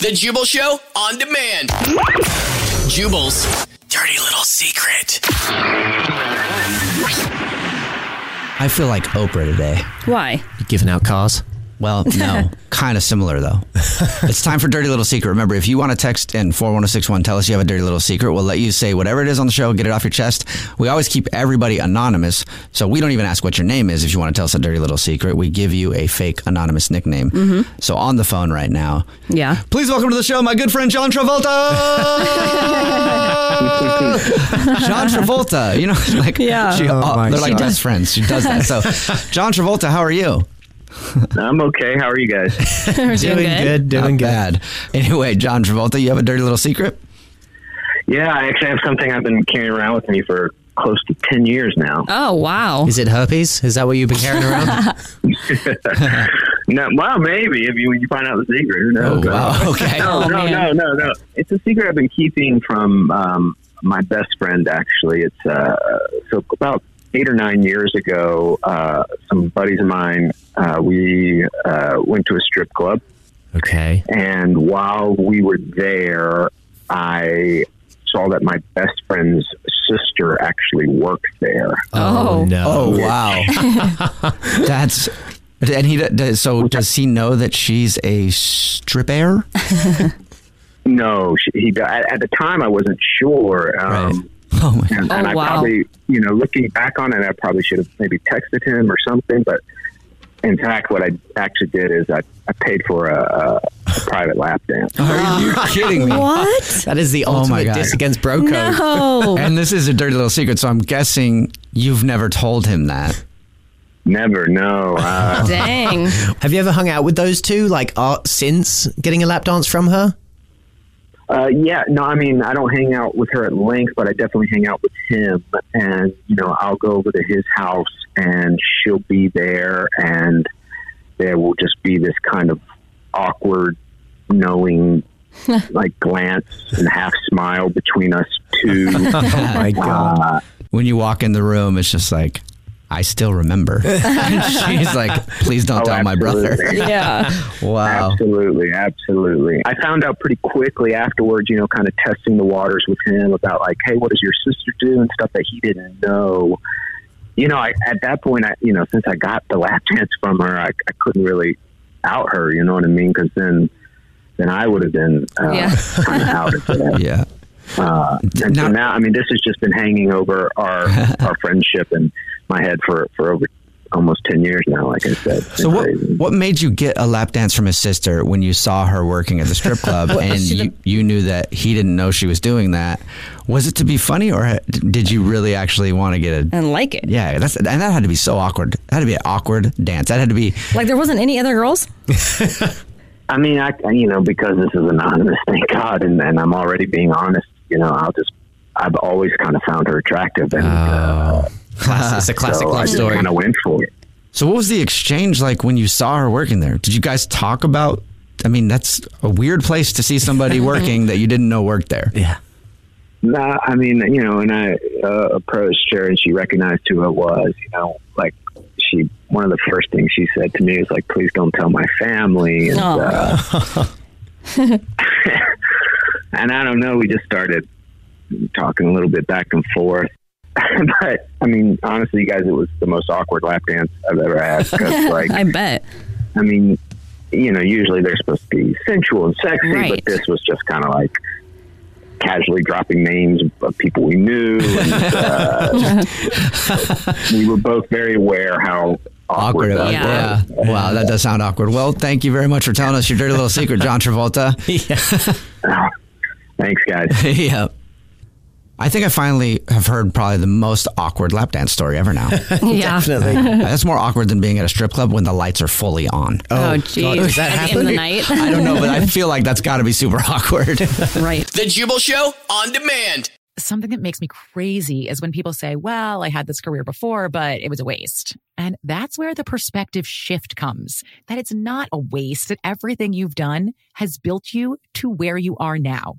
The Jubal Show on demand. Jubal's dirty little secret. I feel like Oprah today. Why? Giving out cars. Well, no, kind of similar though. it's time for Dirty Little Secret. Remember, if you want to text in 41061, tell us you have a dirty little secret. We'll let you say whatever it is on the show, get it off your chest. We always keep everybody anonymous, so we don't even ask what your name is if you want to tell us a dirty little secret. We give you a fake anonymous nickname. Mm-hmm. So on the phone right now, Yeah. please welcome to the show my good friend John Travolta. John Travolta, you know, like Yeah. she, Oh uh, they're like God. best friends. She does that. So, John Travolta, how are you? I'm okay. How are you guys? We're doing good. Not bad. Anyway, John Travolta, you have a dirty little secret? yeah, I actually have something I've been carrying around with me for close to 10 years now. Oh, wow. Is it herpes? Is that what you've been carrying around? no, well, maybe if you, you find out the secret. Who knows? Oh, wow. Okay. No, Oh, no, no, no, no. It's a secret I've been keeping from um, my best friend, actually. It's uh, so about eight or nine years ago, uh, some buddies of mine, uh, we uh, went to a strip club. okay. And while we were there, I saw that my best friend's sister actually worked there. Oh. no. Oh, wow. That's. And he does, so does he know that she's a stripper? No, she, he at, at the time I wasn't sure. Um, Oh my And, Oh, I wow. probably, you know, looking back on it, I probably should have maybe texted him or something. But in fact, what I actually did is I, I paid for a, a, a private lap dance. Are you kidding me? What? That is the Oh my ultimate God. diss against bro code. No. And this is a dirty little secret, so I'm guessing you've never told him that. Never, no. Uh, Dang. Have you ever hung out with those two, like, uh, since getting a lap dance from her? Uh, yeah, no, I mean, I don't hang out with her at length, but I definitely hang out with him. And, you know, I'll go over to his house and she'll be there, and there will just be this kind of awkward, knowing, like, glance and half smile between us two. Oh my god. Uh, When you walk in the room, it's just like, I still remember. she's like, please don't Oh, tell my brother. Yeah. Wow. Absolutely, absolutely. I found out pretty quickly afterwards, you know, kind of testing the waters with him about like, hey, what does your sister do and stuff that he didn't know. You know, I, at that point, I, you know, since I got the lap dance from her, I, I couldn't really out her. You know what I mean? Because then, then I would have been uh, Yeah. kind of outed for that. Yeah. Uh, and so Now- now, I mean, this has just been hanging over our our friendship and my head for for over almost ten years now. Like I said. It's So what crazy. what made you get a lap dance from his sister when you saw her working at the strip club and you, you knew that he didn't know she was doing that? Was it to be funny or did you really actually want to get it? And like it. Yeah, that's and that had to be so awkward. That had to be an awkward dance. That had to be Like there wasn't any other girls? I mean, I you know because this is anonymous, thank God, and, and I'm already being honest. You know, I'll just I've always kind of found her attractive, and uh, Classic, it's a classic so I love just story. kind of went for it. So, what was the exchange like when you saw her working there? Did you guys talk about? I mean, that's a weird place to see somebody working that you didn't know worked there. Yeah. Nah, I mean, you know, and I uh, approached her and she recognized who I was. You know, like she, one of the first things she said to me was like, "Please don't tell my family." And, uh, and I don't know, we just started talking a little bit back and forth. but I mean, honestly, guys, it was the most awkward lap dance I've ever had. Cause, like, I bet. I mean, you know, usually they're supposed to be sensual and sexy, Right. but this was just kind of like casually dropping names of people we knew. And, uh, we were both very aware how awkward, Awkward. that Yeah. was. Wow, that does sound awkward. Well, thank you very much for telling us your dirty little secret, John Travolta. Oh, thanks, guys. yeah. I think I finally have heard probably the most awkward lap dance story ever now. Yeah. Definitely. That's more awkward than being at a strip club when the lights are fully on. Oh, jeez. God, oh, does that At the end of the night. I don't know, but I feel like that's got to be super awkward. right. The Jubal Show on demand. Something that makes me crazy is when people say, well, I had this career before, but it was a waste. And that's where the perspective shift comes that it's not a waste, that everything you've done has built you to where you are now.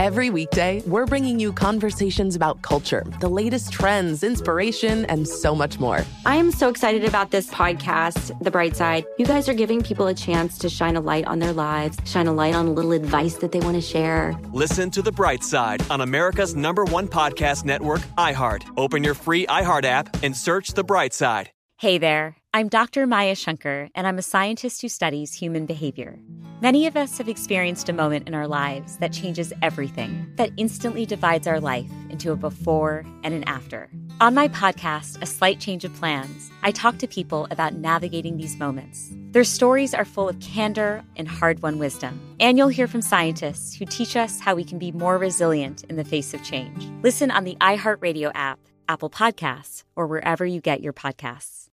Every weekday, we're bringing you conversations about culture, the latest trends, inspiration, and so much more. I am so excited about this podcast, The Bright Side. You guys are giving people a chance to shine a light on their lives, shine a light on a little advice that they want to share. Listen to The Bright Side on America's number one podcast network, iHeart. Open your free iHeart app and search The Bright Side. Hey there, I'm Dr. Maya Shankar, and I'm a scientist who studies human behavior. Many of us have experienced a moment in our lives that changes everything, that instantly divides our life into a before and an after. On my podcast, A Slight Change of Plans, I talk to people about navigating these moments. Their stories are full of candor and hard won wisdom. And you'll hear from scientists who teach us how we can be more resilient in the face of change. Listen on the iHeartRadio app, Apple Podcasts, or wherever you get your podcasts.